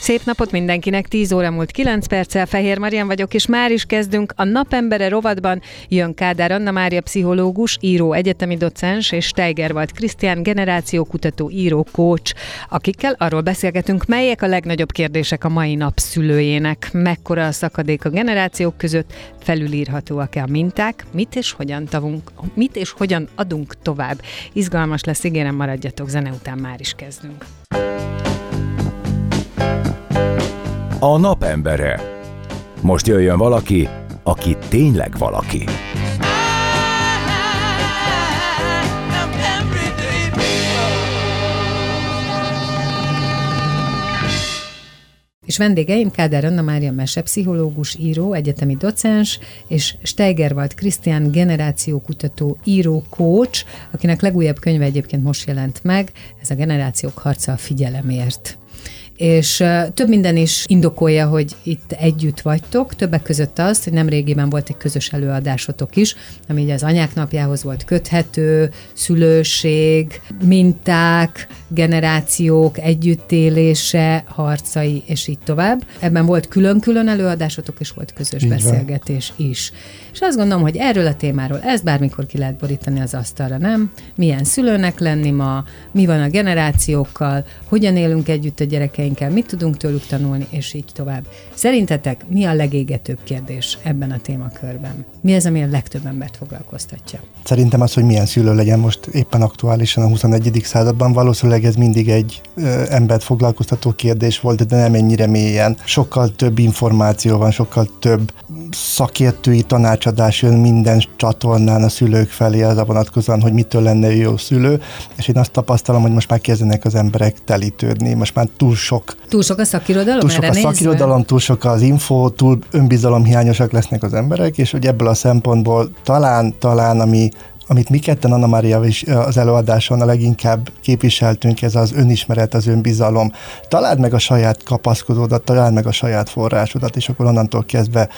Szép napot mindenkinek, 10 óra múlt 9 perccel, Fehér Marian vagyok, és már is kezdünk a Napembere rovatban. Jön Kádár Anna Mária pszichológus, író, egyetemi docens, és Steigerwald Krisztián generációkutató, író, coach, akikkel arról beszélgetünk, melyek a legnagyobb kérdések a mai nap szülőjének, mekkora a szakadék a generációk között, felülírhatóak-e a minták, mit és hogyan tavunk, mit és hogyan adunk tovább. Izgalmas lesz, ígérem, maradjatok, zene után már is kezdünk. A napembere. Most jöjjön valaki, aki tényleg valaki. És vendégeim Kádár Anna Mária mesepszichológus, író, egyetemi docens, és Steigerwald Krisztián generációkutató, író, coach, akinek legújabb könyve egyébként most jelent meg, ez a Generációk harca a figyelemért és több minden is indokolja, hogy itt együtt vagytok, többek között azt, hogy nemrégiben volt egy közös előadásotok is, ami ugye az anyák napjához volt köthető, szülőség, minták, generációk együttélése, harcai, és így tovább. Ebben volt külön-külön előadásotok, és volt közös így beszélgetés van. is. És azt gondolom, hogy erről a témáról ezt bármikor ki lehet borítani az asztalra, nem? Milyen szülőnek lenni ma, mi van a generációkkal, hogyan élünk együtt a gyerekeinkkel, mit tudunk tőlük tanulni, és így tovább. Szerintetek mi a legégetőbb kérdés ebben a témakörben? Mi az, ami a legtöbb embert foglalkoztatja? Szerintem az, hogy milyen szülő legyen most éppen aktuálisan a 21. században, valószínűleg ez mindig egy ö, embert foglalkoztató kérdés volt, de nem ennyire mélyen. Sokkal több információ van, sokkal több szakértői tanácsadás jön minden csatornán a szülők felé az a vonatkozóan, hogy mitől lenne jó szülő, és én azt tapasztalom, hogy most már kezdenek az emberek telítődni, most már túl sok. Túl sok a szakirodalom? Túl sok a szakirodalom, túl sok az info, túl önbizalomhiányosak lesznek az emberek, és hogy ebből a szempontból talán, talán ami amit mi ketten Anna Maria is az előadáson a leginkább képviseltünk, ez az önismeret, az önbizalom. Találd meg a saját kapaszkodódat, találd meg a saját forrásodat, és akkor onnantól kezdve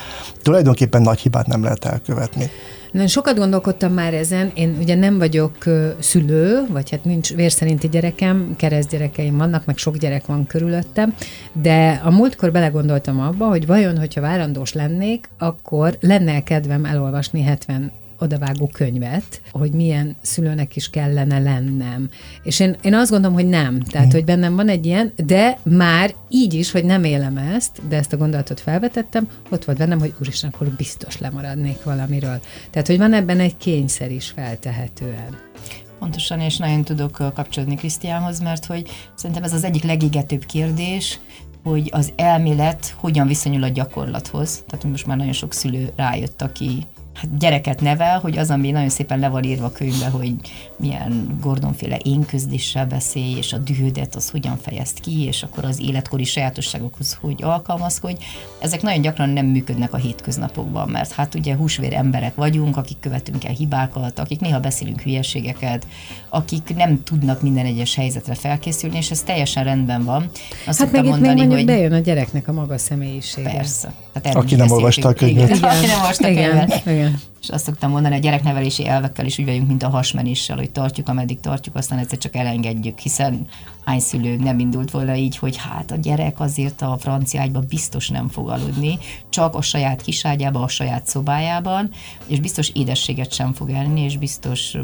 tulajdonképpen nagy hibát nem lehet elkövetni. Nagyon sokat gondolkodtam már ezen. Én ugye nem vagyok szülő, vagy hát nincs vérszerinti gyerekem, gyerekeim vannak, meg sok gyerek van körülöttem, de a múltkor belegondoltam abba, hogy vajon, hogyha várandós lennék, akkor lenne kedvem elolvasni 70 odavágó könyvet, hogy milyen szülőnek is kellene lennem. És én, én azt gondolom, hogy nem. Tehát, mm. hogy bennem van egy ilyen, de már így is, hogy nem élem ezt, de ezt a gondolatot felvetettem, ott volt bennem, hogy úristen, akkor biztos lemaradnék valamiről. Tehát, hogy van ebben egy kényszer is feltehetően. Pontosan, és nagyon tudok kapcsolódni Krisztiánhoz, mert hogy szerintem ez az egyik legégetőbb kérdés, hogy az elmélet hogyan viszonyul a gyakorlathoz. Tehát most már nagyon sok szülő rájött, aki hát gyereket nevel, hogy az, ami nagyon szépen le van írva a könyvbe, hogy milyen Gordonféle énközléssel beszélj, és a dühödet az hogyan fejezt ki, és akkor az életkori sajátosságokhoz hogy alkalmazkodj. Ezek nagyon gyakran nem működnek a hétköznapokban, mert hát ugye húsvér emberek vagyunk, akik követünk el hibákat, akik néha beszélünk hülyeségeket, akik nem tudnak minden egyes helyzetre felkészülni, és ez teljesen rendben van. Azt hát meg mondani, még hogy bejön a gyereknek a maga személyisége. Persze. Hát Aki nem olvasta a könyvet. Igen. Aki nem olvasta a könyvet. Igen. És azt szoktam mondani, a gyereknevelési elvekkel is úgy vagyunk, mint a hasmenéssel, hogy tartjuk, ameddig tartjuk, aztán egyszer csak elengedjük, hiszen hány szülő nem indult volna így, hogy hát a gyerek azért a franciágyba biztos nem fog aludni, csak a saját kiságyába, a saját szobájában, és biztos édességet sem fog elni, és biztos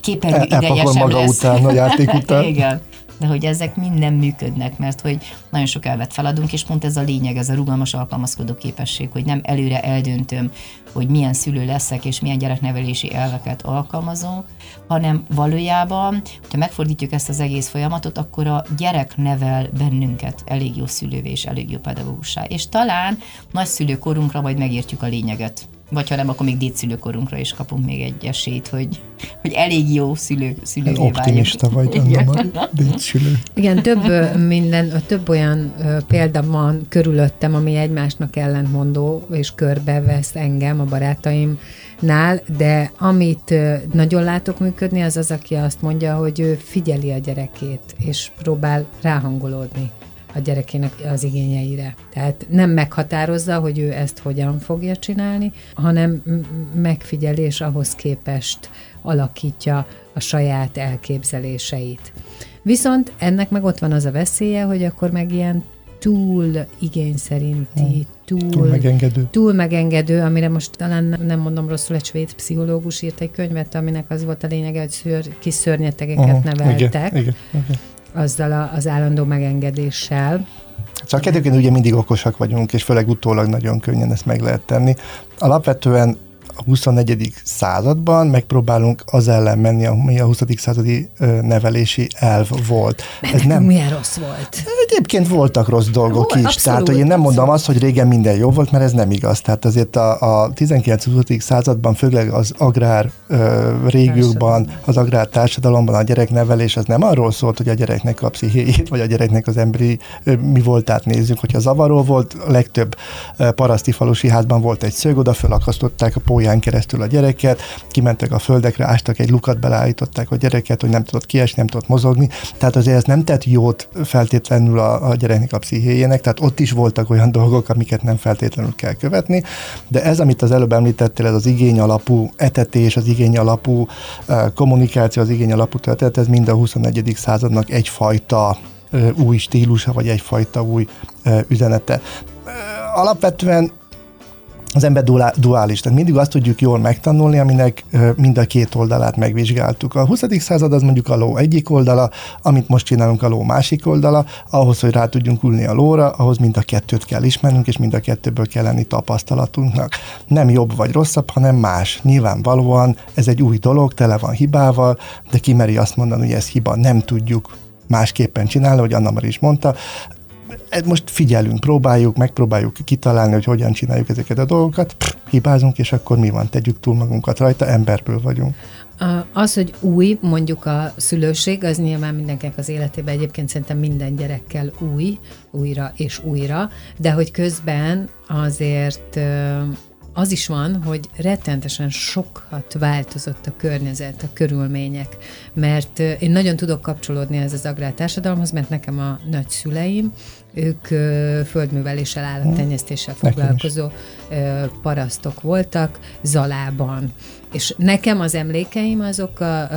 képernyő El, ideje sem maga lesz. után, a játék után. Igen de hogy ezek mind nem működnek, mert hogy nagyon sok elvet feladunk, és pont ez a lényeg, ez a rugalmas alkalmazkodó képesség, hogy nem előre eldöntöm, hogy milyen szülő leszek, és milyen gyereknevelési elveket alkalmazunk, hanem valójában, hogyha megfordítjuk ezt az egész folyamatot, akkor a gyerek nevel bennünket elég jó szülővé és elég jó pedagógussá. És talán nagyszülőkorunkra majd megértjük a lényeget Vagy ha nem, akkor még dédszülőkorunkra is kapunk még egy esélyt, hogy, hogy elég jó szülő, szülővé Optimista vagy, Anna dédszülő. Igen, több minden, több olyan példa van körülöttem, ami egymásnak ellentmondó, és körbevesz engem a barátaimnál, de amit nagyon látok működni, az az, aki azt mondja, hogy ő figyeli a gyerekét, és próbál ráhangolódni a gyerekének az igényeire. Tehát nem meghatározza, hogy ő ezt hogyan fogja csinálni, hanem m- megfigyeli, és ahhoz képest alakítja a saját elképzeléseit. Viszont ennek meg ott van az a veszélye, hogy akkor meg ilyen túl igény szerinti, túl, Túl megengedő. túl megengedő, amire most talán nem mondom rosszul, egy svéd pszichológus írt egy könyvet, aminek az volt a lényege, hogy szőr, kis szörnyetegeket Aha, neveltek Igen, igen, igen. Azzal a, az állandó megengedéssel. Csak egyébként ugye mindig okosak vagyunk, és főleg utólag nagyon könnyen ezt meg lehet tenni. Alapvetően a 21. században megpróbálunk az ellen menni, ami a 20. századi nevelési elv volt. Ez nem milyen rossz volt. Egyébként voltak rossz dolgok Volt, is, abszolút, tehát hogy én nem mondom azt, hogy régen minden jó volt, mert ez nem igaz. Tehát azért a, a 19-20. században, főleg az agrár ö, régiókban, az agrár társadalomban a gyereknevelés az nem arról szólt, hogy a gyereknek a pszichéjét, vagy a gyereknek az emberi ö, mi voltát nézzük. Hogyha zavaró volt, a legtöbb ö, paraszti falusi házban volt egy szög, oda fölakasztották a pólyán keresztül a gyereket, kimentek a földekre, ástak egy lukat, beleállították a gyereket, hogy nem tudott kiesni, nem tudott mozogni. Tehát azért ez nem tett jót feltétlenül a, a gyereknek a pszichéjének, tehát ott is voltak olyan dolgok, amiket nem feltétlenül kell követni, de ez, amit az előbb említettél, ez az igény alapú etetés, az igény alapú eh, kommunikáció, az igény alapú történet, ez mind a 21. századnak egyfajta eh, új stílusa, vagy egyfajta új eh, üzenete. Alapvetően az ember duá- duális, tehát mindig azt tudjuk jól megtanulni, aminek mind a két oldalát megvizsgáltuk. A 20. század az mondjuk a ló egyik oldala, amit most csinálunk a ló másik oldala, ahhoz, hogy rá tudjunk ülni a lóra, ahhoz mind a kettőt kell ismernünk, és mind a kettőből kell lenni tapasztalatunknak. Nem jobb vagy rosszabb, hanem más. Nyilvánvalóan ez egy új dolog, tele van hibával, de kimeri azt mondani, hogy ez hiba, nem tudjuk másképpen csinálni, hogy Anna is mondta, most figyelünk, próbáljuk, megpróbáljuk kitalálni, hogy hogyan csináljuk ezeket a dolgokat, pff, hibázunk, és akkor mi van, tegyük túl magunkat rajta, emberből vagyunk. Az, hogy új, mondjuk a szülőség, az nyilván mindenkinek az életében egyébként szerintem minden gyerekkel új, újra és újra, de hogy közben azért az is van, hogy rettentesen sokat változott a környezet, a körülmények, mert én nagyon tudok kapcsolódni ez az agrártársadalomhoz, mert nekem a nagyszüleim, ők földműveléssel, állattenyésztéssel is. foglalkozó parasztok voltak Zalában. És nekem az emlékeim azok, a,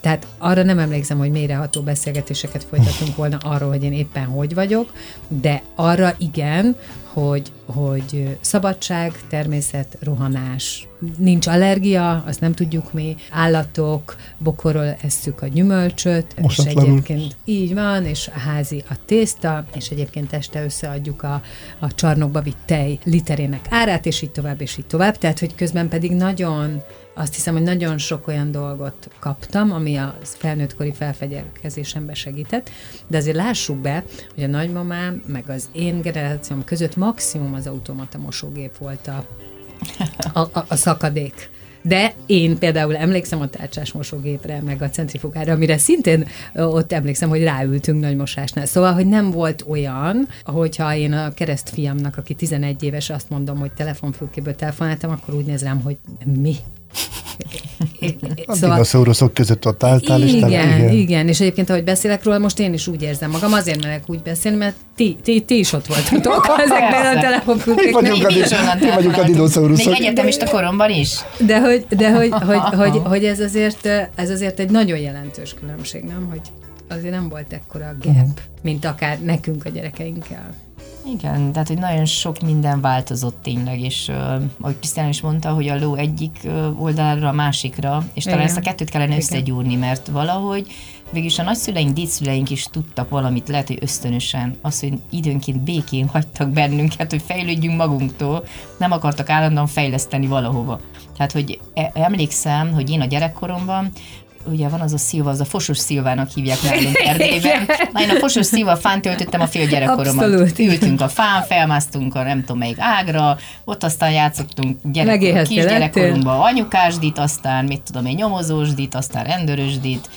tehát arra nem emlékszem, hogy mélyreható beszélgetéseket folytatunk volna arról, hogy én éppen hogy vagyok, de arra igen, hogy, hogy szabadság, természet, rohanás. Nincs allergia, azt nem tudjuk mi. Állatok, bokorról esszük a gyümölcsöt, és Mosatlanul. egyébként így van, és a házi a tészta, és egyébként este összeadjuk a, a csarnokba vitt tej literének árát, és így tovább, és így tovább. Tehát, hogy közben pedig nagyon azt hiszem, hogy nagyon sok olyan dolgot kaptam, ami a felnőttkori felfegyelkezésembe segített, de azért lássuk be, hogy a nagymamám meg az én generációm között maximum az automata mosógép volt a, a, a, a szakadék. De én például emlékszem a tárcsás mosógépre, meg a centrifugára, amire szintén ott emlékszem, hogy ráültünk nagy mosásnál. Szóval, hogy nem volt olyan, hogyha én a kereszt fiamnak, aki 11 éves, azt mondom, hogy telefonfülkéből telefonáltam, akkor úgy néz rám, hogy mi? A szóval... dinoszauruszok között ott álltál, és igen, te, igen, igen, és egyébként, ahogy beszélek róla, most én is úgy érzem magam, azért merek úgy beszélni, mert ti, ti, ti is ott voltatok ezekben a Mi telefonfülkékben. vagyunk a, Mi onnan mi vagyunk a dinoszauruszok. Még egyetemista koromban is. De hogy, de hogy, hogy, hogy, hogy ez, azért, ez azért egy nagyon jelentős különbség, nem? Hogy azért nem volt ekkora gap, mint akár nekünk a gyerekeinkkel. Igen, tehát hogy nagyon sok minden változott tényleg, és uh, ahogy Krisztián is mondta, hogy a ló egyik uh, oldalára a másikra, és talán Igen. ezt a kettőt kellene Igen. összegyúrni, mert valahogy végülis a nagyszüleink, dédszüleink is tudtak valamit, lehet, hogy ösztönösen, az, hogy időnként békén hagytak bennünket, hogy fejlődjünk magunktól, nem akartak állandóan fejleszteni valahova. Tehát, hogy e- emlékszem, hogy én a gyerekkoromban ugye van az a szilva, az a fosos szilvának hívják nálunk Erdélyben. Na, én a fosos szilva fán töltöttem a fél gyerekkoromat. Abszolút. Ültünk a fán, felmásztunk a nem tudom melyik ágra, ott aztán játszottunk Megélhettél, kisgyerekkorunkban anyukásdit, aztán mit tudom én, nyomozósdit, aztán rendőrösdit,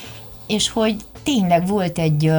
és hogy tényleg volt egy,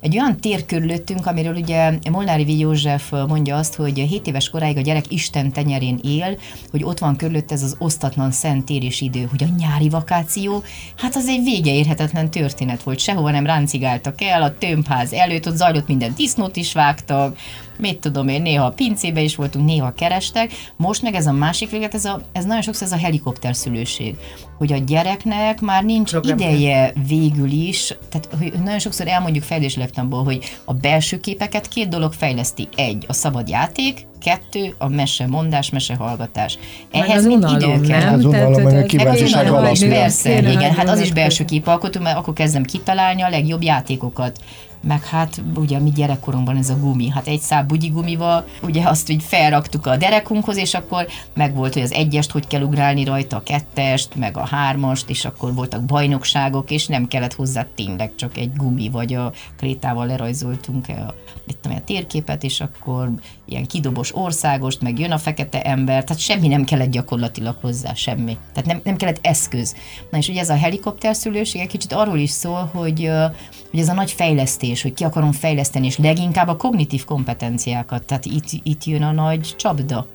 egy olyan tér körülöttünk, amiről ugye Molnári V. József mondja azt, hogy 7 éves koráig a gyerek Isten tenyerén él, hogy ott van körülött ez az osztatlan szent tér és idő, hogy a nyári vakáció, hát az egy vége érhetetlen történet volt, sehova nem ráncigáltak el, a tömbház előtt, ott zajlott minden disznót is vágtak, mit tudom én, néha a pincébe is voltunk, néha kerestek. Most meg ez a másik véget, ez, a, ez nagyon sokszor ez a helikopter szülőség, hogy a gyereknek már nincs Program. ideje végül is, tehát hogy nagyon sokszor elmondjuk fejlődéslektamból, hogy a belső képeket két dolog fejleszti. Egy, a szabad játék, kettő, a mese mondás, mese hallgatás. Ehhez mind idő kell. nem? Az unalom, meg a kíváncsiság alapja. persze, igen, hát az is belső képalkotó, mert akkor kezdem kitalálni a legjobb játékokat. Meg hát ugye mi gyerekkorunkban ez a gumi, hát egy szál bugyi gumival, ugye azt úgy felraktuk a derekunkhoz, és akkor meg volt, hogy az egyest hogy kell ugrálni rajta, a kettest, meg a hármast, és akkor voltak bajnokságok, és nem kellett hozzá tényleg csak egy gumi, vagy a krétával lerajzoltunk a, én, a térképet, és akkor ilyen kidobos országost, meg jön a fekete ember, tehát semmi nem kellett gyakorlatilag hozzá, semmi. Tehát nem, nem kellett eszköz. Na és ugye ez a helikopter szülőség egy kicsit arról is szól, hogy, hogy ez a nagy fejlesztés, hogy ki akarom fejleszteni, és leginkább a kognitív kompetenciákat. Tehát itt, itt jön a nagy csapda.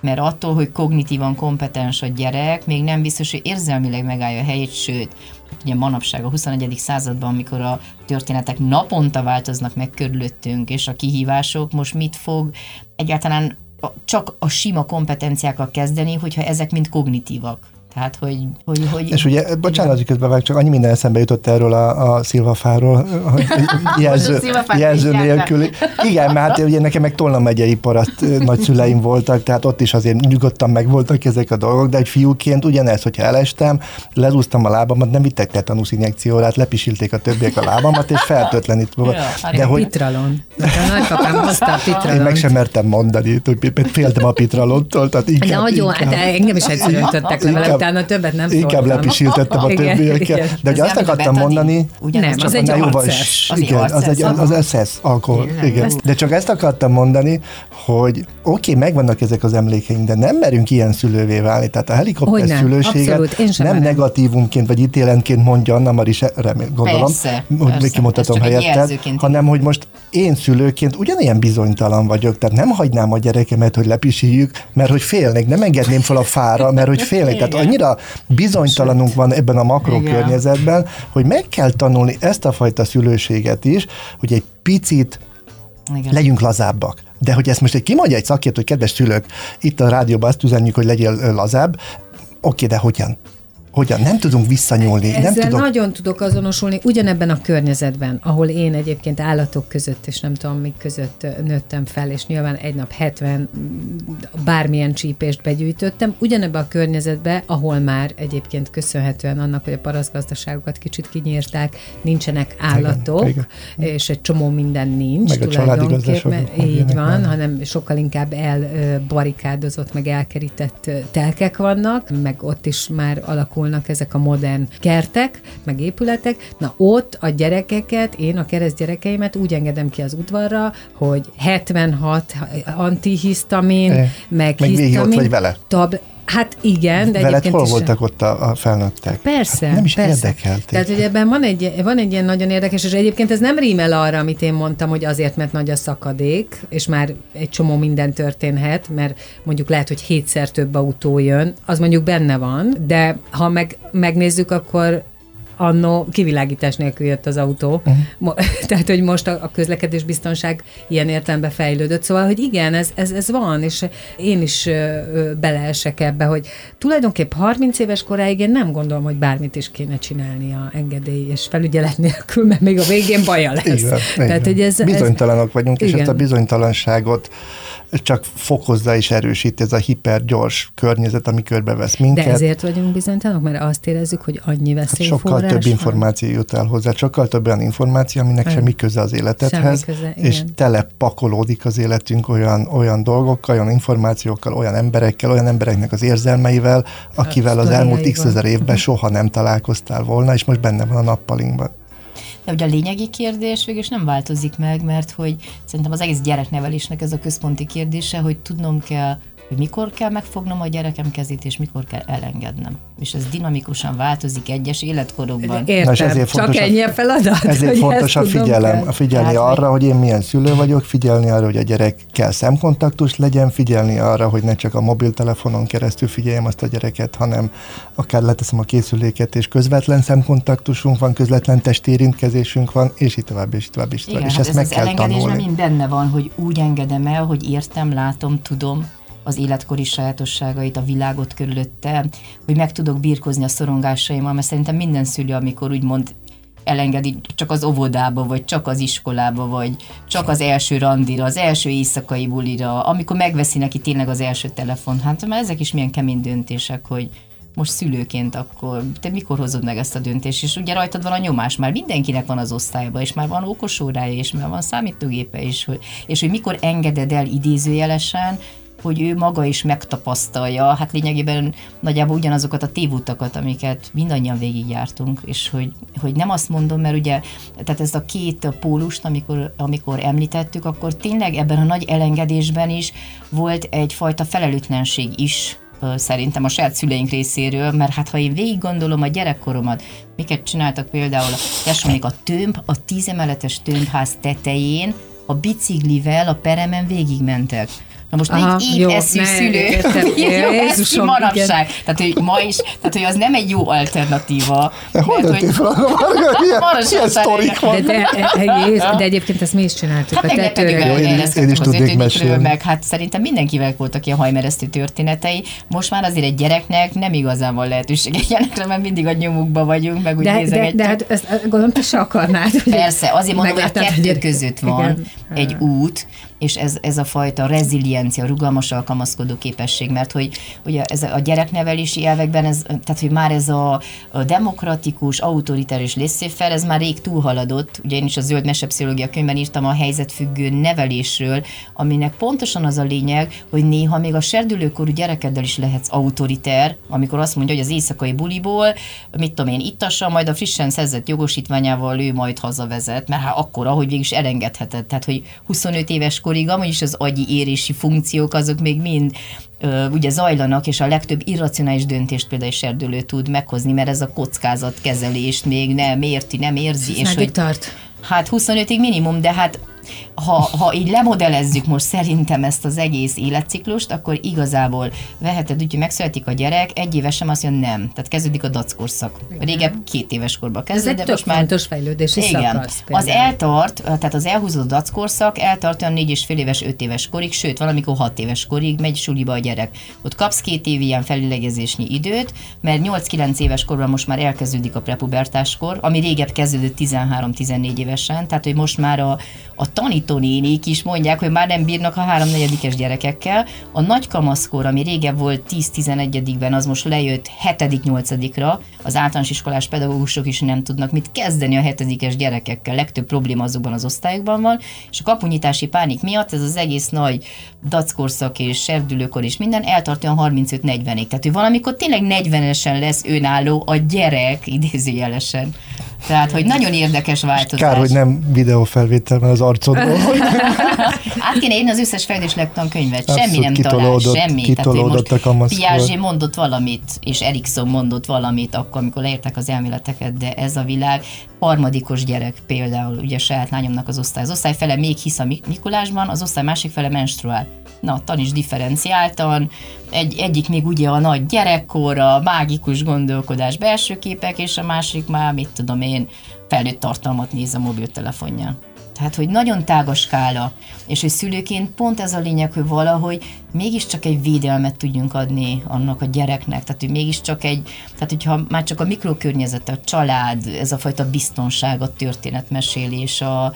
Mert attól, hogy kognitívan kompetens a gyerek, még nem biztos, hogy érzelmileg megállja a helyét, sőt, ugye manapság a 21. században, amikor a történetek naponta változnak meg körülöttünk, és a kihívások, most mit fog egyáltalán csak a sima kompetenciákkal kezdeni, hogyha ezek mind kognitívak. Tehát, hogy... hogy, hogy És ugye, bocsánat, hogy közben csak annyi minden eszembe jutott erről a, a szilvafáról, hogy jelző, jelző nélküli. Igen, mert hát ugye nekem meg Tolna megyei paraszt nagyszüleim voltak, tehát ott is azért nyugodtan meg voltak ezek a dolgok, de egy fiúként ugyanez, hogyha elestem, lezúztam a lábamat, nem vittek tetanusz injekcióra, hát lepisilték a többiek a lábamat, és fertőtlenítve volt. Ja, De hogy Pitralon. A nagypapám hozta a pitralon. én meg sem mertem mondani, hogy féltem a pitralontól, tehát inkább, Nagyon, hát inkább, engem is egyszer öntöttek le vele, utána többet nem inkább szóltam. lepisiltettem a többiekkel. De hogy azt akartam mondani, Nem, az egy egy Igen, az, egy, az. SS alkohol. Igen. De csak ezt akartam mondani, hogy oké, megvannak ezek az emlékeink, de nem merünk ilyen szülővé válni. Tehát a helikopter Hogyne, szülőséget abszolút, én sem nem merem. negatívumként vagy ítélenként mondja Anna Maris, remél, gondolom, Persze, hogy persze. még kimutatom helyetted, hanem hogy most én szülőként ugyanilyen bizonytalan vagyok, tehát nem hagynám a gyerekemet, hogy lepisiljük, mert hogy félnék, nem engedném fel a fára, mert hogy félnék. Tehát. Annyira bizonytalanunk van ebben a makrokörnyezetben, hogy meg kell tanulni ezt a fajta szülőséget is, hogy egy picit Igen. legyünk lazábbak. De hogy ezt most egy kimondja egy szakértő, hogy kedves szülők, itt a rádióban azt üzenjük, hogy legyél lazább, oké, de hogyan? Hogyan? Nem tudunk visszanyúlni. nem Ezzel tudok... nagyon tudok azonosulni, ugyanebben a környezetben, ahol én egyébként állatok között, és nem tudom, mik között nőttem fel, és nyilván egy nap 70 mm, bármilyen csípést begyűjtöttem, ugyanebben a környezetben, ahol már egyébként köszönhetően annak, hogy a parasztgazdaságokat kicsit kinyírták, nincsenek állatok, igen. és egy csomó minden nincs Meg a tulajdonképpen. Így van, nem. hanem sokkal inkább elbarikádozott, meg elkerített telkek vannak, meg ott is már alakulnak ezek a modern kertek, meg épületek. Na ott a gyerekeket, én a kereszt gyerekeimet úgy engedem ki az udvarra, hogy 76 antihisztamin, Eh, meg, meg végig ott hisztamin, vagy vele. Tab, hát igen, de Veled egyébként hol is- voltak ott a, a felnőttek? Persze, Hát nem is persze. érdekelték. Tehát, hogy ebben van egy, van egy ilyen nagyon érdekes, és egyébként ez nem rímel arra, amit én mondtam, hogy azért, mert nagy a szakadék, és már egy csomó minden történhet, mert mondjuk lehet, hogy hétszer több autó jön, az mondjuk benne van, de ha meg, megnézzük, akkor annó kivilágítás nélkül jött az autó. Uh-huh. Tehát, hogy most a, a közlekedés biztonság ilyen értelemben fejlődött. Szóval, hogy igen, ez, ez, ez van, és én is beleesek ebbe, hogy tulajdonképp 30 éves koráig én nem gondolom, hogy bármit is kéne csinálni a engedély és felügyelet nélkül, mert még a végén baja lesz. Így Tehát, hogy ez, ez, Bizonytalanok vagyunk, és Igen. ezt a bizonytalanságot csak fokozza és erősít ez a hipergyors környezet, ami körbevesz minket. de ezért vagyunk bizonytalanok, mert azt érezzük, hogy annyi Hát sokkal több információ jut el hozzá, sokkal több olyan információ, aminek Igen. semmi köze az életedhez, Semmi köze, és igen. telepakolódik az életünk olyan, olyan dolgokkal, olyan információkkal, olyan emberekkel, olyan embereknek az érzelmeivel, akivel az elmúlt x ezer évben soha nem találkoztál volna, és most benne van a nappalinkban. De ugye a lényegi kérdés végül is nem változik meg, mert hogy szerintem az egész gyereknevelésnek ez a központi kérdése, hogy tudnom kell, hogy mikor kell megfognom a gyerekem kezét, és mikor kell elengednem. És ez dinamikusan változik egyes életkorokban. Értem, Na, és ezért csak fontos a- ennyi a feladat. Ezért fontos a figyelem, a figyelni hogy- arra, hogy én milyen szülő vagyok, figyelni arra, hogy a gyerekkel szemkontaktus legyen, figyelni arra, hogy ne csak a mobiltelefonon keresztül figyeljem azt a gyereket, hanem akár leteszem a készüléket, és közvetlen szemkontaktusunk van, közvetlen testérintkezésünk van, és így tovább, és így tovább, és így tovább. Igen, és hát ezt ez meg az kell tanulni. mind benne van, hogy úgy engedem el, hogy értem, látom, tudom az életkori sajátosságait, a világot körülötte, hogy meg tudok birkozni a szorongásaimmal, mert szerintem minden szülő, amikor úgymond elengedi csak az óvodába, vagy csak az iskolába, vagy csak az első randira, az első éjszakai bulira, amikor megveszi neki tényleg az első telefon. Hát már ezek is milyen kemény döntések, hogy most szülőként akkor te mikor hozod meg ezt a döntést, és ugye rajtad van a nyomás, már mindenkinek van az osztályban, és már van okosórája, és már van számítógépe, és hogy, és hogy mikor engeded el idézőjelesen, hogy ő maga is megtapasztalja, hát lényegében nagyjából ugyanazokat a tévutakat, amiket mindannyian végigjártunk, és hogy, hogy nem azt mondom, mert ugye, tehát ez a két pólust, amikor, amikor említettük, akkor tényleg ebben a nagy elengedésben is volt egyfajta felelőtlenség is, szerintem a saját szüleink részéről, mert hát ha én végig gondolom a gyerekkoromat, miket csináltak például tesómék a tömb, a tízemeletes tömbház tetején, a biciklivel a peremen végigmentek. Na most Aha, még így jó, eszű ne, szülő, értem. így eszi Jézusom, manapság. Tehát, hogy ma is, tehát, hogy az nem egy jó alternatíva. De hol mert, nőttél fel? Ilyen, sztorik De, van. de, de, de egyébként ezt mi is csináltuk. Hát a meg pedig tetőre. Jó, én én is az tudnék ötödikről, mesélni. meg hát szerintem mindenkivel voltak ilyen hajmeresztő történetei. Most már azért egy gyereknek nem igazán van lehetőség ilyenekre, mert mindig a nyomukba vagyunk, meg úgy De, de, de hát ezt gondolom, te se akarnád. hogy Persze, azért mondom, hogy a kettő között van egy út, és ez, ez a fajta reziliencia, rugalmas alkalmazkodó képesség, mert hogy ugye ez a gyereknevelési elvekben, ez, tehát hogy már ez a, a demokratikus, autoritárius laissez ez már rég túlhaladott, ugye én is a zöld mesepszichológia könyvben írtam a helyzetfüggő nevelésről, aminek pontosan az a lényeg, hogy néha még a serdülőkorú gyerekeddel is lehetsz autoriter, amikor azt mondja, hogy az éjszakai buliból, mit tudom én, ittassa, majd a frissen szerzett jogosítványával ő majd hazavezet, mert hát akkor, ahogy végig is elengedheted. Tehát, hogy 25 éves korig amúgy is az agyi érési funkciók azok még mind ö, ugye zajlanak, és a legtöbb irracionális döntést például egy serdülő tud meghozni, mert ez a kockázatkezelést még nem érti, nem érzi. És meddig tart? Hát 25-ig minimum, de hát ha, ha így lemodelezzük most szerintem ezt az egész életciklust, akkor igazából veheted úgy, hogy megszületik a gyerek, egy évesen azt mondja nem. Tehát kezdődik a dackorszak. Régebb két éves korba Ez kezdődik, de most már fontos fejlődési igen. szakasz. Az eltart, tehát az elhúzott dackorszak eltart olyan négy és fél éves, öt éves korig, sőt, valamikor hat éves korig megy suliba a gyerek. Ott kapsz két év ilyen felülegezésnyi időt, mert 8-9 éves korban most már elkezdődik a prepubertáskor, ami régebb kezdődött 13-14 évesen, tehát hogy most már a, a tanítónénik is mondják, hogy már nem bírnak a háromnegyedikes gyerekekkel. A nagy kamaszkor, ami régebb volt 10-11-ben, az most lejött 7.-8-ra, az általános iskolás pedagógusok is nem tudnak mit kezdeni a hetedikes gyerekekkel, legtöbb probléma azokban az osztályokban van, és a kapunyítási pánik miatt ez az egész nagy dackorszak és serdülőkor és minden eltart olyan 35-40-ig. Tehát, hogy valamikor tényleg 40-esen lesz önálló a gyerek, idézőjelesen. Tehát, hogy nagyon érdekes változás. Kár, hogy nem videófelvétel van az arcodról. Át kéne írni az összes fejlődéslektan könyvet. Abszolút Semmi nem talál, semmi. kitolódott a kamaszkor. Piaget mondott valamit, és Erikson mondott valamit, akkor, amikor leírták az elméleteket, de ez a világ harmadikos gyerek például, ugye saját lányomnak az osztály. Az osztály fele még hisz a Mik- Mikulásban, az osztály másik fele menstruál. Na, taníts differenciáltan, egy, egyik még ugye a nagy gyerekkor, a mágikus gondolkodás belső képek, és a másik már, mit tudom én, felnőtt tartalmat néz a mobiltelefonján. Tehát, hogy nagyon tág a skála, és hogy szülőként pont ez a lényeg, hogy valahogy mégiscsak egy védelmet tudjunk adni annak a gyereknek. Tehát, hogy mégiscsak egy, tehát hogyha már csak a mikrokörnyezet, a család, ez a fajta biztonság, a történetmesélés, a,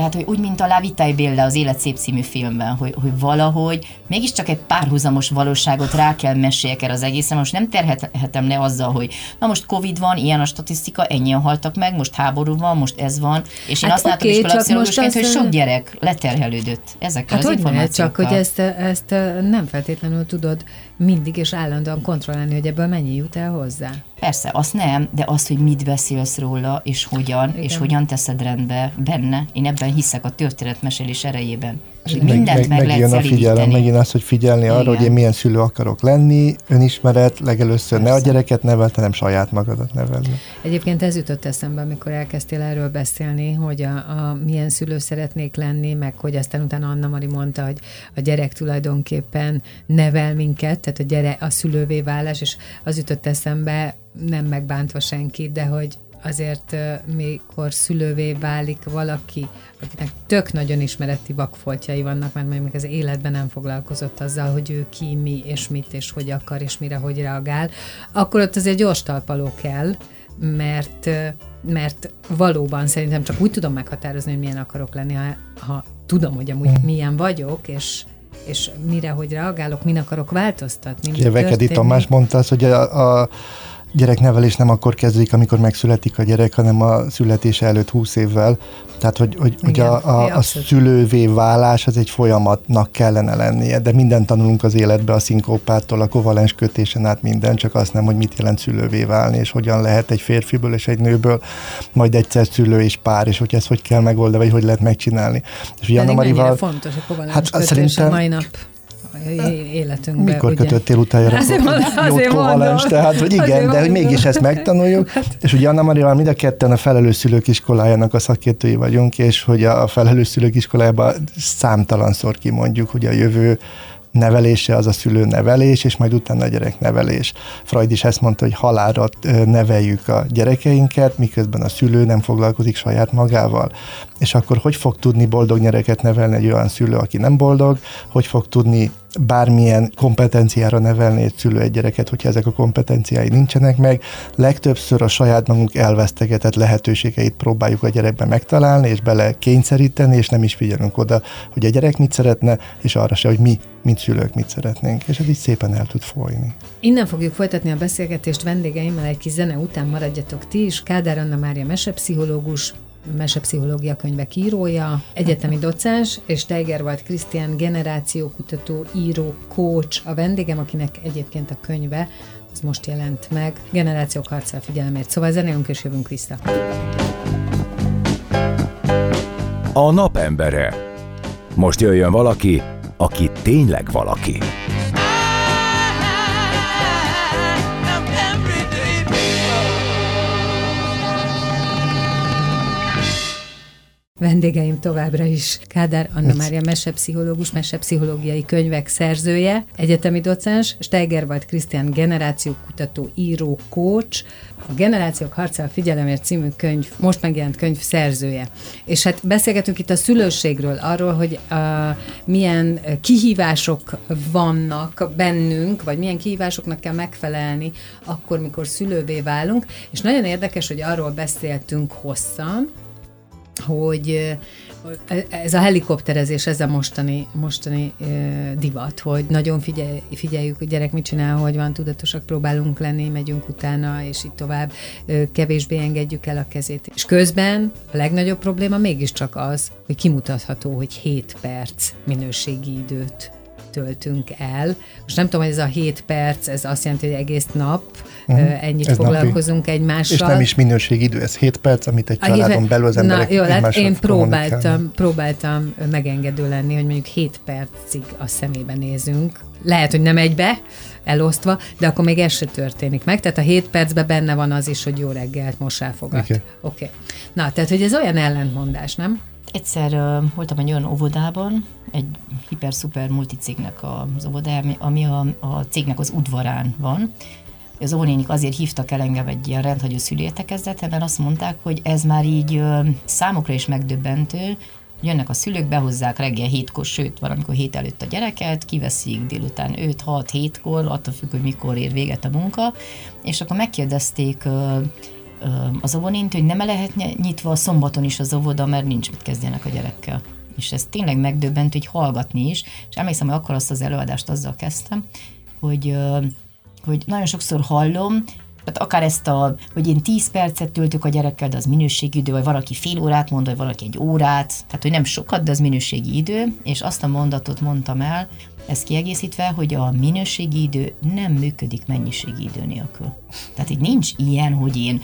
Tehát, hogy úgy, mint a La Vita Bella az Élet szép című filmben, hogy, hogy valahogy mégiscsak egy párhuzamos valóságot rá kell meséljek erre az egészen. Most nem terhetem le azzal, hogy na most Covid van, ilyen a statisztika, ennyien haltak meg, most háború van, most ez van. És én Hát azt látom oké, csak iskolapszichológusként, hogy sok gyerek leterhelődött ezekkel Hát az hogy lehet csak, információkkal. hogy ezt, ezt nem feltétlenül tudod mindig és állandóan kontrollálni, hogy ebből mennyi jut el hozzá. Persze, azt nem, de az, hogy mit beszélsz róla, és hogyan, Igen. és hogyan teszed rendbe benne, én ebben hiszek a történetmesélés erejében. Hogy Meg- mindent meg, lehet megjön a figyelem, megint az, hogy figyelni arra, Igen. hogy én milyen szülő akarok lenni, önismeret, legelőször ne a Persze. gyereket nevelt, hanem saját magadat nevelni. Egyébként ez jutott eszembe, amikor elkezdtél erről beszélni, hogy a, a milyen szülő szeretnék lenni, meg hogy aztán utána Anna Mari mondta, hogy a gyerek tulajdonképpen nevel minket, tehát a, gyere, a szülővé válás, és az jutott eszembe, nem megbántva senkit, de hogy azért mikor szülővé válik valaki, akinek tök nagyon ismereti vakfoltjai vannak, mert még az életben nem foglalkozott azzal, hogy ő ki, mi, és mit, és hogy akar, és mire, hogy reagál, akkor ott azért gyors talpaló kell, mert, mert valóban szerintem csak úgy tudom meghatározni, hogy milyen akarok lenni, ha, ha tudom, hogy amúgy milyen vagyok, és és mire, hogy reagálok, min akarok változtatni. Vekedi. Tamás mondta azt, hogy a, a gyereknevelés nem akkor kezdődik, amikor megszületik a gyerek, hanem a születése előtt 20 évvel. Tehát, hogy, hogy, Igen, a, a, a abszolút. szülővé válás az egy folyamatnak kellene lennie, de mindent tanulunk az életbe, a szinkópától, a kovalens kötésen át minden, csak azt nem, hogy mit jelent szülővé válni, és hogyan lehet egy férfiből és egy nőből majd egyszer szülő és pár, és hogy ezt hogy kell megoldani, vagy hogy lehet megcsinálni. És ugye Anna Marival, fontos a kovalens Hát, kötés szerintem- a mai nap életünkben. mikor ugye? kötöttél utána Azért azért kovalens, tehát, hogy igen, Azért de hogy mondom. mégis ezt megtanuljuk, és ugye Anna Marival mind a ketten a felelős szülők iskolájának a szakértői vagyunk, és hogy a felelős szülők iskolájában számtalanszor kimondjuk, hogy a jövő nevelése az a szülő nevelés, és majd utána a gyerek nevelés. Freud is ezt mondta, hogy halálra neveljük a gyerekeinket, miközben a szülő nem foglalkozik saját magával. És akkor hogy fog tudni boldog gyereket nevelni egy olyan szülő, aki nem boldog, hogy fog tudni bármilyen kompetenciára nevelni egy szülő egy gyereket, hogyha ezek a kompetenciái nincsenek meg. Legtöbbször a saját magunk elvesztegetett lehetőségeit próbáljuk a gyerekben megtalálni, és bele kényszeríteni, és nem is figyelünk oda, hogy a gyerek mit szeretne, és arra se, hogy mi, mint szülők mit szeretnénk. És ez így szépen el tud folyni. Innen fogjuk folytatni a beszélgetést vendégeimmel egy kis zene után maradjatok ti is. Kádár Anna Mária mesepszichológus, mesepszichológia könyvek írója, egyetemi docens, és Teigerwald Krisztián generációkutató, író, coach a vendégem, akinek egyébként a könyve az most jelent meg. Generációk harccal figyelemért. Szóval zenélünk és jövünk vissza. A napembere. Most jöjjön valaki, aki tényleg valaki. Vendégeim továbbra is Kádár Anna Mária mesepszichológus, mesepszichológiai könyvek szerzője, egyetemi docens, Steigerwald Krisztián generációkutató, író, coach, a Generációk harccal figyelemért című könyv, most megjelent könyv szerzője. És hát beszélgetünk itt a szülőségről, arról, hogy uh, milyen kihívások vannak bennünk, vagy milyen kihívásoknak kell megfelelni akkor, mikor szülővé válunk, és nagyon érdekes, hogy arról beszéltünk hosszan, hogy ez a helikopterezés, ez a mostani, mostani divat, hogy nagyon figyelj, figyeljük, hogy gyerek mit csinál, hogy van, tudatosak próbálunk lenni, megyünk utána, és így tovább, kevésbé engedjük el a kezét. És közben a legnagyobb probléma mégiscsak az, hogy kimutatható, hogy 7 perc minőségi időt töltünk el. Most nem tudom, hogy ez a 7 perc, ez azt jelenti, hogy egész nap uh-huh. ennyit Ez napi. foglalkozunk egymással. És nem is minőség idő, ez 7 perc, amit egy A családon belül az emberek Na, jó, hát én próbáltam, próbáltam megengedő lenni, hogy mondjuk 7 percig a szemébe nézünk. Lehet, hogy nem egybe, elosztva, de akkor még ez se történik meg. Tehát a 7 percben benne van az is, hogy jó reggelt, mosáfogat. Oké. Igen. Okay. Na, tehát, hogy ez olyan ellentmondás, nem? Egyszer uh, voltam egy olyan óvodában, egy hiper-szuper multicégnek az óvodája, ami- a, a cégnek az udvarán van. Az óvónénik azért hívtak el engem egy ilyen rendhagyó szülértekezletre, mert azt mondták, hogy ez már így uh, számokra is megdöbbentő, jönnek a szülők, behozzák reggel hétkor, sőt, valamikor hét előtt a gyereket, kiveszik délután 5-6-7-kor, attól függ, hogy mikor ér véget a munka, és akkor megkérdezték uh, az óvodintő, hogy nem lehet nyitva a szombaton is az óvoda, mert nincs mit kezdjenek a gyerekkel. És ez tényleg megdöbbent, hogy hallgatni is, és emlékszem, hogy akkor azt az előadást azzal kezdtem, hogy, hogy nagyon sokszor hallom, tehát akár ezt a, hogy én 10 percet töltök a gyerekkel, de az minőségi idő, vagy valaki fél órát mond, vagy valaki egy órát, tehát hogy nem sokat, de az minőségi idő, és azt a mondatot mondtam el, ezt kiegészítve, hogy a minőségi idő nem működik mennyiségi idő nélkül. Tehát itt nincs ilyen, hogy én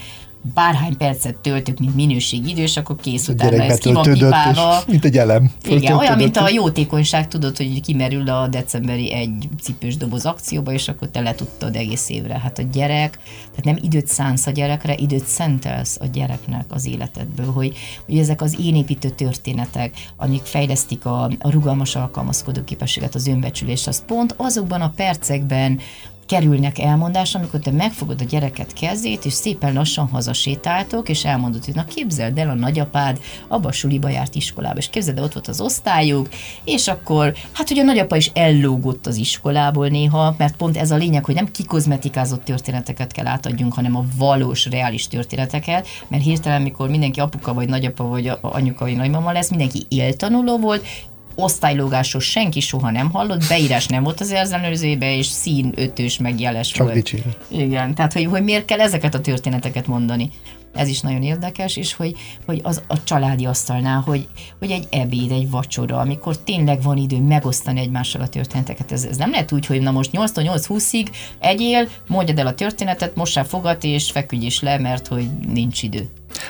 bárhány percet töltök, mint minőség idős, akkor kész utána ez ki van pipálva. Mint egy elem. Igen, olyan, mint a jótékonyság, tudod, hogy kimerül a decemberi egy cipős doboz akcióba, és akkor te letudtad egész évre. Hát a gyerek, tehát nem időt szánsz a gyerekre, időt szentelsz a gyereknek az életedből, hogy, hogy ezek az énépítő történetek, amik fejlesztik a, a rugalmas alkalmazkodó képességet, az önbecsülést, az pont azokban a percekben kerülnek elmondásra, amikor te megfogod a gyereket kezét, és szépen lassan hazasétáltok, és elmondod, hogy na képzeld el, a nagyapád abba a suliba járt iskolába, és képzeld el, ott volt az osztályuk, és akkor, hát hogy a nagyapa is ellógott az iskolából néha, mert pont ez a lényeg, hogy nem kikozmetikázott történeteket kell átadjunk, hanem a valós, reális történeteket, mert hirtelen, mikor mindenki apuka, vagy nagyapa, vagy anyuka, vagy nagymama lesz, mindenki éltanuló volt, osztálylógásos senki soha nem hallott, beírás nem volt az ellenőrzőbe, és szín ötös megjeles Csak volt. dicséret. Igen, tehát hogy, hogy miért kell ezeket a történeteket mondani. Ez is nagyon érdekes, és hogy, hogy az a családi asztalnál, hogy, hogy egy ebéd, egy vacsora, amikor tényleg van idő megosztani egymással a történeteket. Ez, ez nem lehet úgy, hogy na most 8-tól 8-20-ig egyél, mondjad el a történetet, mossál fogat és feküdj is le, mert hogy nincs idő.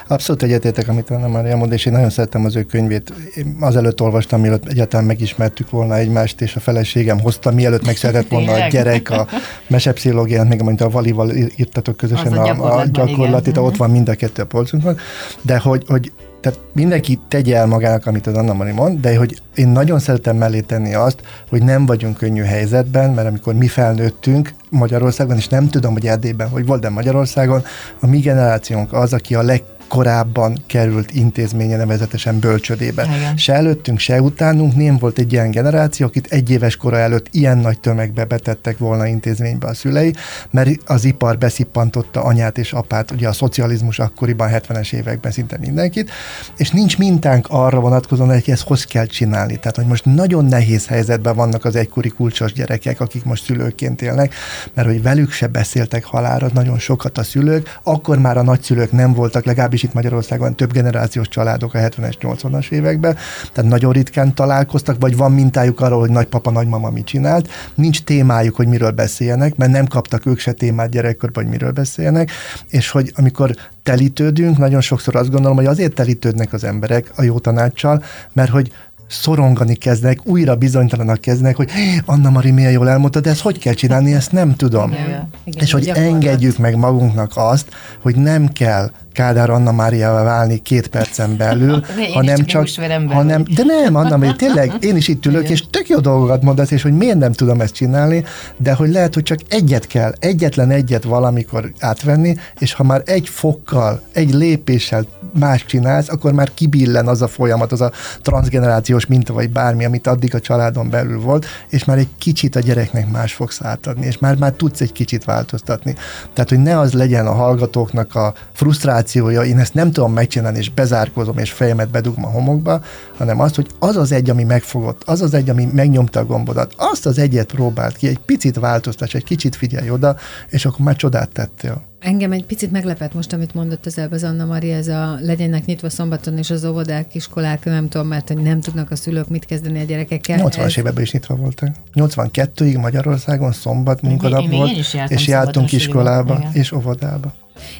Abszolút egyetértek, amit Anna Mária mond, és én nagyon szerettem az ő könyvét. Én azelőtt olvastam, mielőtt egyáltalán megismertük volna egymást, és a feleségem hozta, mielőtt megszületett volna a gyerek, a mesepszichológiát, még amit a Valival írtatok közösen Az a a, a gyakorlatit, igen. ott van mind a kettő a polcunkon, de hogy, hogy tehát mindenki tegye el magának, amit az Anna Mari mond, de hogy én nagyon szeretem mellé tenni azt, hogy nem vagyunk könnyű helyzetben, mert amikor mi felnőttünk Magyarországon, és nem tudom, hogy Erdélyben, hogy volt, de Magyarországon, a mi generációnk az, aki a leg korábban került intézménye, nevezetesen bölcsödébe. Igen. Se előttünk, se utánunk nem volt egy ilyen generáció, akit egy éves kora előtt ilyen nagy tömegbe betettek volna intézménybe a szülei, mert az ipar beszippantotta anyát és apát, ugye a szocializmus akkoriban, 70-es években szinte mindenkit, és nincs mintánk arra vonatkozóan, hogy ezt hogy kell csinálni. Tehát, hogy most nagyon nehéz helyzetben vannak az egykori kulcsos gyerekek, akik most szülőként élnek, mert hogy velük se beszéltek halára nagyon sokat a szülők, akkor már a nagyszülők nem voltak, legalábbis itt Magyarországon több generációs családok a 70-es, 80-as években, tehát nagyon ritkán találkoztak, vagy van mintájuk arról, hogy nagypapa, nagymama mit csinált, nincs témájuk, hogy miről beszéljenek, mert nem kaptak ők se témát gyerekkorban, hogy miről beszéljenek, és hogy amikor telítődünk, nagyon sokszor azt gondolom, hogy azért telítődnek az emberek a jó tanácssal, mert hogy szorongani kezdnek, újra bizonytalanak kezdnek, hogy Anna Mari milyen jól elmondta, de ezt hogy kell csinálni, ezt nem tudom. Igen. Igen, és hogy gyakorlat. engedjük meg magunknak azt, hogy nem kell Kádár Anna Máriával válni két percen belül, hanem csak hanem, de nem, Anna Mária, tényleg, én is itt ülök, Igen. és tök jó dolgokat mondasz, és hogy miért nem tudom ezt csinálni, de hogy lehet, hogy csak egyet kell, egyetlen egyet valamikor átvenni, és ha már egy fokkal, egy lépéssel más csinálsz, akkor már kibillen az a folyamat, az a transgenerációs minta, vagy bármi, amit addig a családon belül volt, és már egy kicsit a gyereknek más fogsz átadni, és már, már tudsz egy kicsit változtatni. Tehát, hogy ne az legyen a hallgatóknak a frusztrációja, én ezt nem tudom megcsinálni, és bezárkozom, és fejemet bedugom a homokba, hanem azt, hogy az az egy, ami megfogott, az az egy, ami megnyomta a gombodat, azt az egyet próbált ki, egy picit változtass, egy kicsit figyelj oda, és akkor már csodát tettél. Engem egy picit meglepett most, amit mondott az előbb az Anna Maria, ez a legyenek nyitva szombaton, és az óvodák, iskolák, nem tudom, mert hogy nem tudnak a szülők mit kezdeni a gyerekekkel. 80-as Ez- években is nyitva voltak. 82-ig Magyarországon szombat munkanap én- én volt, is jártam és jártunk iskolába igen. és óvodába.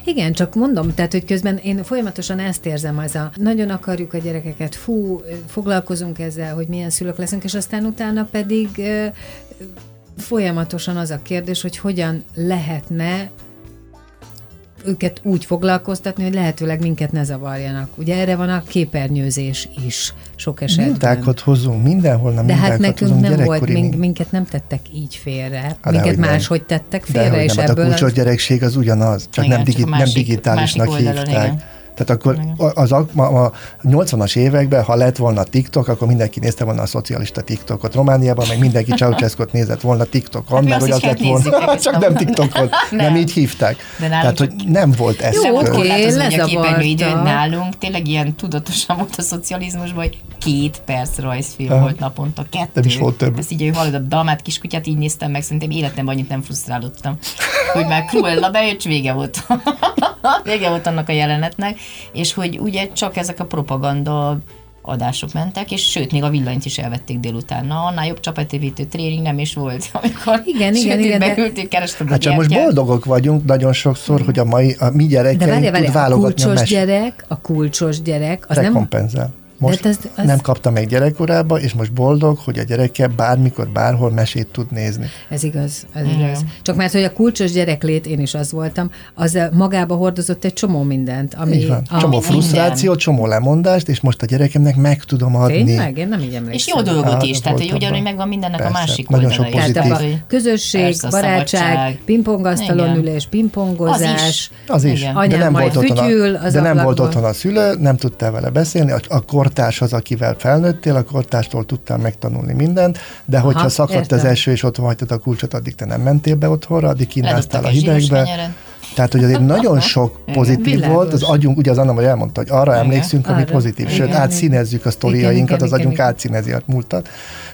Igen, csak mondom, tehát, hogy közben én folyamatosan ezt érzem, az a nagyon akarjuk a gyerekeket, fú, foglalkozunk ezzel, hogy milyen szülők leszünk, és aztán utána pedig folyamatosan az a kérdés, hogy hogyan lehetne őket úgy foglalkoztatni, hogy lehetőleg minket ne zavarjanak. Ugye erre van a képernyőzés is sok esetben. Mintákat hozunk, mindenhol nem De hát nekünk hozunk nem volt, mink, mink- minket nem tettek így félre. Hát minket máshogy tettek De félre, hogy és nem, hát a ebből kulcsos az... gyerekség az ugyanaz, csak Igen, nem, digi- másik- nem digitálisnak másik oldalon, hívták. igen. Tehát akkor az a, a, a 80-as években, ha lett volna TikTok, akkor mindenki nézte volna a szocialista TikTokot. Romániában meg mindenki Ceausescu-t nézett volna TikTokon, Hát azt hogy az lett volna, csak nem TikTokon, nem. Nem. így hívták. De nálunk Tehát, hogy nem volt. Nem volt oké, lezavarta. nálunk, tényleg ilyen tudatosan volt a szocializmusban, hogy két perc rajzfilm Aha. volt naponta, kettő. Nem is volt több. Ezt így, hogy hallod a dalmát, kiskutyát így néztem meg, szerintem életemben annyit nem frusztrálódtam, hogy már Cruella bejött, vége volt. vége volt annak a jelenetnek, és hogy ugye csak ezek a propaganda adások mentek, és sőt, még a villanyt is elvették délután. Na, annál jobb csapatépítő tréning nem is volt, amikor Igen, igen, igen, de- beültünk, kerestem Hát csak most boldogok vagyunk nagyon sokszor, hogy a mai, a mi De gyerekeink várjál, tud várjál, a válogatni a kulcsos mesét. gyerek, a kulcsos gyerek, az nem... Most De ez- az- nem kapta meg gyerekkorába, és most boldog, hogy a gyereke bármikor, bárhol mesét tud nézni. Ez igaz, ez igaz. Csak mert, hogy a kulcsos gyereklét, én is az voltam, az magába hordozott egy csomó mindent. Ami Így van. Csomó minden. frusztráció, csomó lemondást, és most a gyerekemnek meg tudom adni. Tényleg? Én nem így emlékszem. És jó dolgot Hát, is, tehát hogy ugyanúgy megvan mindennek Persze, a másik nagyon sok pozitív. Tehát a közösség, Persze, a barátság, pingpongasztalon Igen. ülés, pingpongozás. Az is. Az is, Igen. de nem, volt otthon, fütyül a, az de nem volt otthon a szülő, nem tudtál vele beszélni, a, a kortárs az, akivel felnőttél, a kortárstól tudtál megtanulni mindent, de hogyha Aha, szakadt értem. az eső és otthon hagytad a kulcsot, addig te nem mentél be otthonra, addig kínáztál a hidegbe. Tehát, hogy azért nagyon sok pozitív Világos. volt, az agyunk, ugye az Anna, hogy elmondta, hogy arra Igen. emlékszünk, ami Arra. pozitív, sőt, Igen, átszínezzük a igen, sztoriainkat, az igen, agyunk igen. átszínezi a múltat,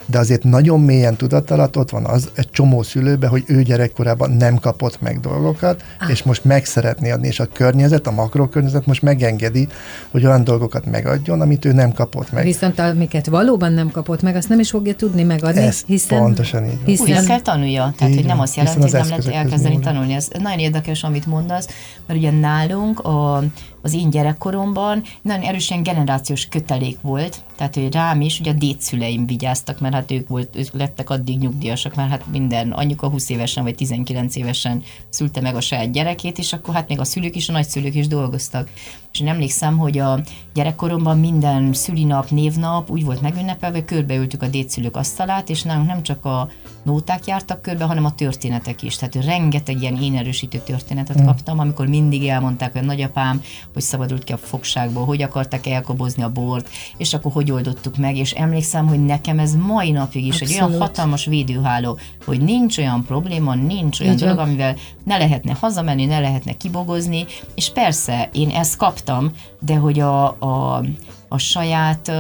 de azért nagyon mélyen tudat alatt ott van az egy csomó szülőbe, hogy ő gyerekkorában nem kapott meg dolgokat, Ah. és most meg szeretné adni, és a környezet, a makrokörnyezet most megengedi, hogy olyan dolgokat megadjon, amit ő nem kapott meg. Viszont amiket valóban nem kapott meg, azt nem is fogja tudni megadni, Ez hiszen... pontosan így hiszen Újra kell tanulja. Tehát, Így hogy nem azt jelenti, hogy az nem lehet elkezdeni tanulni. Ez nagyon érdekes, amit mondasz, mert ugye nálunk a, az én gyerekkoromban nagyon erősen generációs kötelék volt, tehát hogy rám is, ugye a dédszüleim vigyáztak, mert hát ők, volt, ők lettek addig nyugdíjasak, mert hát minden anyuka 20 évesen vagy 19 évesen szülte meg a saját gyerekét, és akkor hát még a szülők is, a nagyszülők is dolgoztak. És én emlékszem, hogy a gyerekkoromban minden szülinap, névnap úgy volt megünnepelve, körbeültük a dédszülők asztalát, és nálunk nem csak a nóták jártak körbe, hanem a történetek is. Tehát rengeteg ilyen én erősítő történetet mm. kaptam, amikor mindig elmondták, hogy a nagyapám, hogy szabadult ki a fogságból, hogy akartak elkobozni a bort, és akkor hogy oldottuk meg, és emlékszem, hogy nekem ez mai napig is egy olyan Abszolút. hatalmas védőháló, hogy nincs olyan probléma, nincs olyan Így van. dolog, amivel ne lehetne hazamenni, ne lehetne kibogozni, és persze én ezt kaptam, de hogy a, a, a saját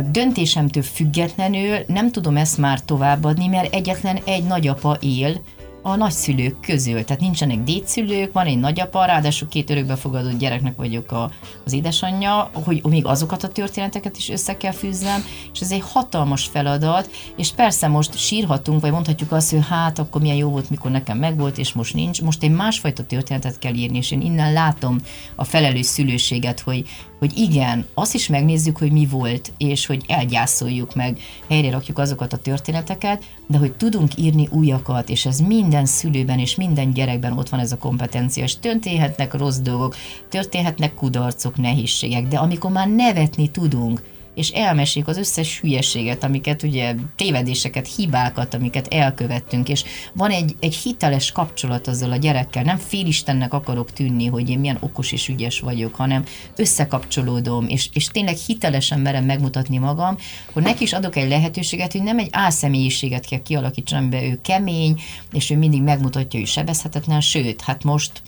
döntésemtől függetlenül nem tudom ezt már továbbadni, mert egyetlen egy nagyapa él a nagyszülők közül. Tehát nincsenek dédszülők, van egy nagyapa, ráadásul két örökbefogadott gyereknek vagyok a, az édesanyja, hogy még azokat a történeteket is össze kell fűznem, és ez egy hatalmas feladat, és persze most sírhatunk, vagy mondhatjuk azt, hogy hát akkor milyen jó volt, mikor nekem megvolt, és most nincs. Most egy másfajta történetet kell írni, és én innen látom a felelős szülőséget, hogy, hogy igen, azt is megnézzük, hogy mi volt, és hogy elgyászoljuk meg, helyre rakjuk azokat a történeteket, de hogy tudunk írni újakat, és ez minden szülőben és minden gyerekben ott van ez a kompetencia, és történhetnek rossz dolgok, történhetnek kudarcok, nehézségek, de amikor már nevetni tudunk, és elmeséljük az összes hülyeséget, amiket ugye tévedéseket, hibákat, amiket elkövettünk, és van egy, egy hiteles kapcsolat azzal a gyerekkel, nem félistennek akarok tűnni, hogy én milyen okos és ügyes vagyok, hanem összekapcsolódom, és, és tényleg hitelesen merem megmutatni magam, hogy neki is adok egy lehetőséget, hogy nem egy álszemélyiséget kell kialakítani, amiben ő kemény, és ő mindig megmutatja, hogy sebezhetetlen, sőt, hát most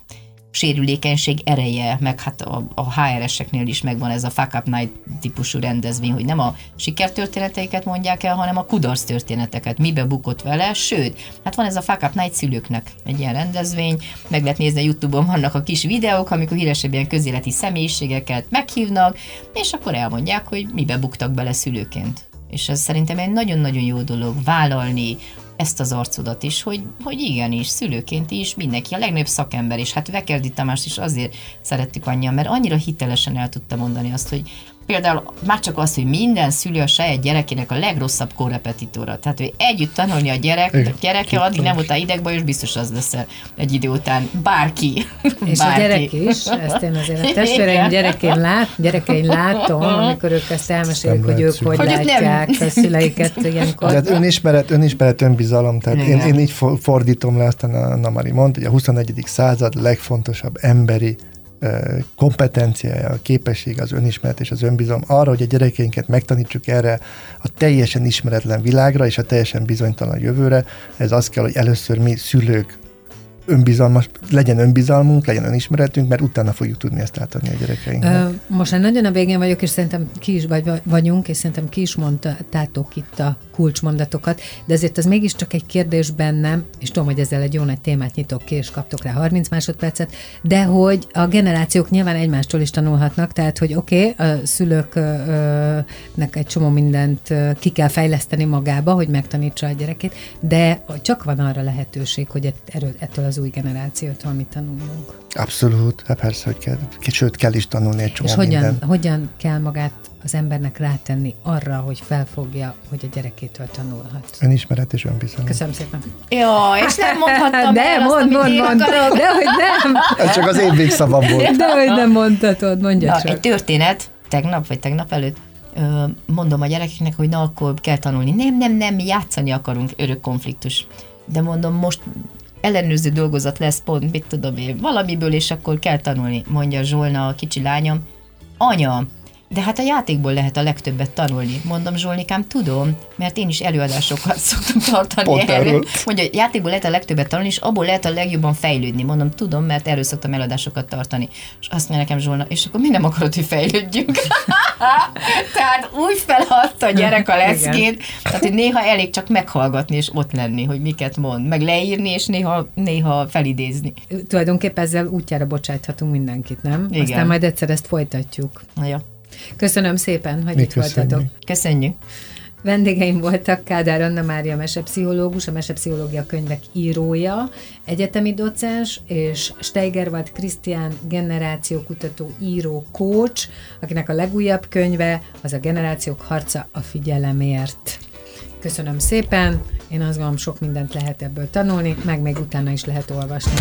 sérülékenység ereje, meg hát a, a HRS-eknél is megvan ez a fuck up night típusú rendezvény, hogy nem a sikertörténeteiket mondják el, hanem a kudarc történeteket, mibe bukott vele, sőt, hát van ez a fuck up night szülőknek egy ilyen rendezvény, meg lehet nézni a Youtube-on vannak a kis videók, amikor híresebb ilyen közéleti személyiségeket meghívnak, és akkor elmondják, hogy mibe buktak bele szülőként. És ez szerintem egy nagyon-nagyon jó dolog vállalni ezt az arcodat is, hogy, hogy igenis, szülőként is mindenki, a legnagyobb szakember, és hát Vekerdi Tamást is azért szerettük annyian, mert annyira hitelesen el tudta mondani azt, hogy például már csak az, hogy minden szülő a saját gyerekének a legrosszabb korrepetitora. Tehát, hogy együtt tanulni a gyerek, a gyereke, addig nem voltál idegbajos, biztos az leszel egy idő után. Bárki. És a Bárki. gyerek is, ezt én azért a testvéreim gyerekén, lát, gyerekein látom, amikor ők ezt elmesélik, hogy ők hogy Hogy ők nem- látják a szüleiket ilyenkor. Tehát önismeret, önismeret, önbizalom. Tehát én, Igen. én így for- fordítom le, aztán a Namari mondta, hogy a 21. század legfontosabb emberi kompetenciája, a képessége, az önismeret és az önbizalom arra, hogy a gyerekeinket megtanítsuk erre a teljesen ismeretlen világra és a teljesen bizonytalan jövőre, ez az kell, hogy először mi szülők önbizalmas, legyen önbizalmunk, legyen önismeretünk, mert utána fogjuk tudni ezt átadni a gyerekeinknek. Most már nagyon a végén vagyok, és szerintem ki is vagy, vagyunk, és szerintem ki is mondtátok itt a kulcsmondatokat, de azért az mégiscsak egy kérdés bennem, és tudom, hogy ezzel egy jó nagy témát nyitok ki, és kaptok rá 30 másodpercet, de hogy a generációk nyilván egymástól is tanulhatnak, tehát hogy oké, okay, a szülőknek egy csomó mindent ki kell fejleszteni magába, hogy megtanítsa a gyerekét, de csak van arra lehetőség, hogy ettől az új generációtól mit tanuljunk. Abszolút, hát persze, hogy kell, sőt kell is tanulni egy csomó És hogyan, minden. hogyan kell magát az embernek rátenni arra, hogy felfogja, hogy a gyerekétől tanulhat. Önismeret és önbizalom. Köszönöm szépen. Jó, és nem mondhattam De, el mond, azt, mond, mond. akarok. De, hogy nem. Ez csak az én végszavam volt. De, hogy nem mondhatod, mondja Na, csak. egy történet, tegnap vagy tegnap előtt, mondom a gyerekeknek, hogy na, akkor kell tanulni. Nem, nem, nem, játszani akarunk, örök konfliktus. De mondom, most ellenőrző dolgozat lesz pont, mit tudom én, valamiből, és akkor kell tanulni, mondja Zsolna, a kicsi lányom. Anya, de hát a játékból lehet a legtöbbet tanulni. Mondom, Zsolnikám, tudom, mert én is előadásokat szoktam tartani Pont erről. Mondja, játékból lehet a legtöbbet tanulni, és abból lehet a legjobban fejlődni. Mondom, tudom, mert erről szoktam előadásokat tartani. És azt mondja nekem Zsolna, és akkor mi nem akarod, hogy fejlődjünk? Tehát úgy feladta a gyerek a leszkét, tehát hogy néha elég csak meghallgatni és ott lenni, hogy miket mond, meg leírni, és néha, néha felidézni. Tulajdonképpen ezzel útjára bocsáthatunk mindenkit, nem? Igen. Aztán majd egyszer ezt folytatjuk. Na jó. Köszönöm szépen, hogy Mi itt voltatok. köszönjük. Köszönjük. Vendégeim voltak Kádár Anna Mária mesepszichológus, a mesepszichológia könyvek írója, egyetemi docens, és Steigerwald Krisztián generációkutató író coach, akinek a legújabb könyve az a generációk harca a figyelemért. Köszönöm szépen, én azt gondolom sok mindent lehet ebből tanulni, meg még utána is lehet olvasni.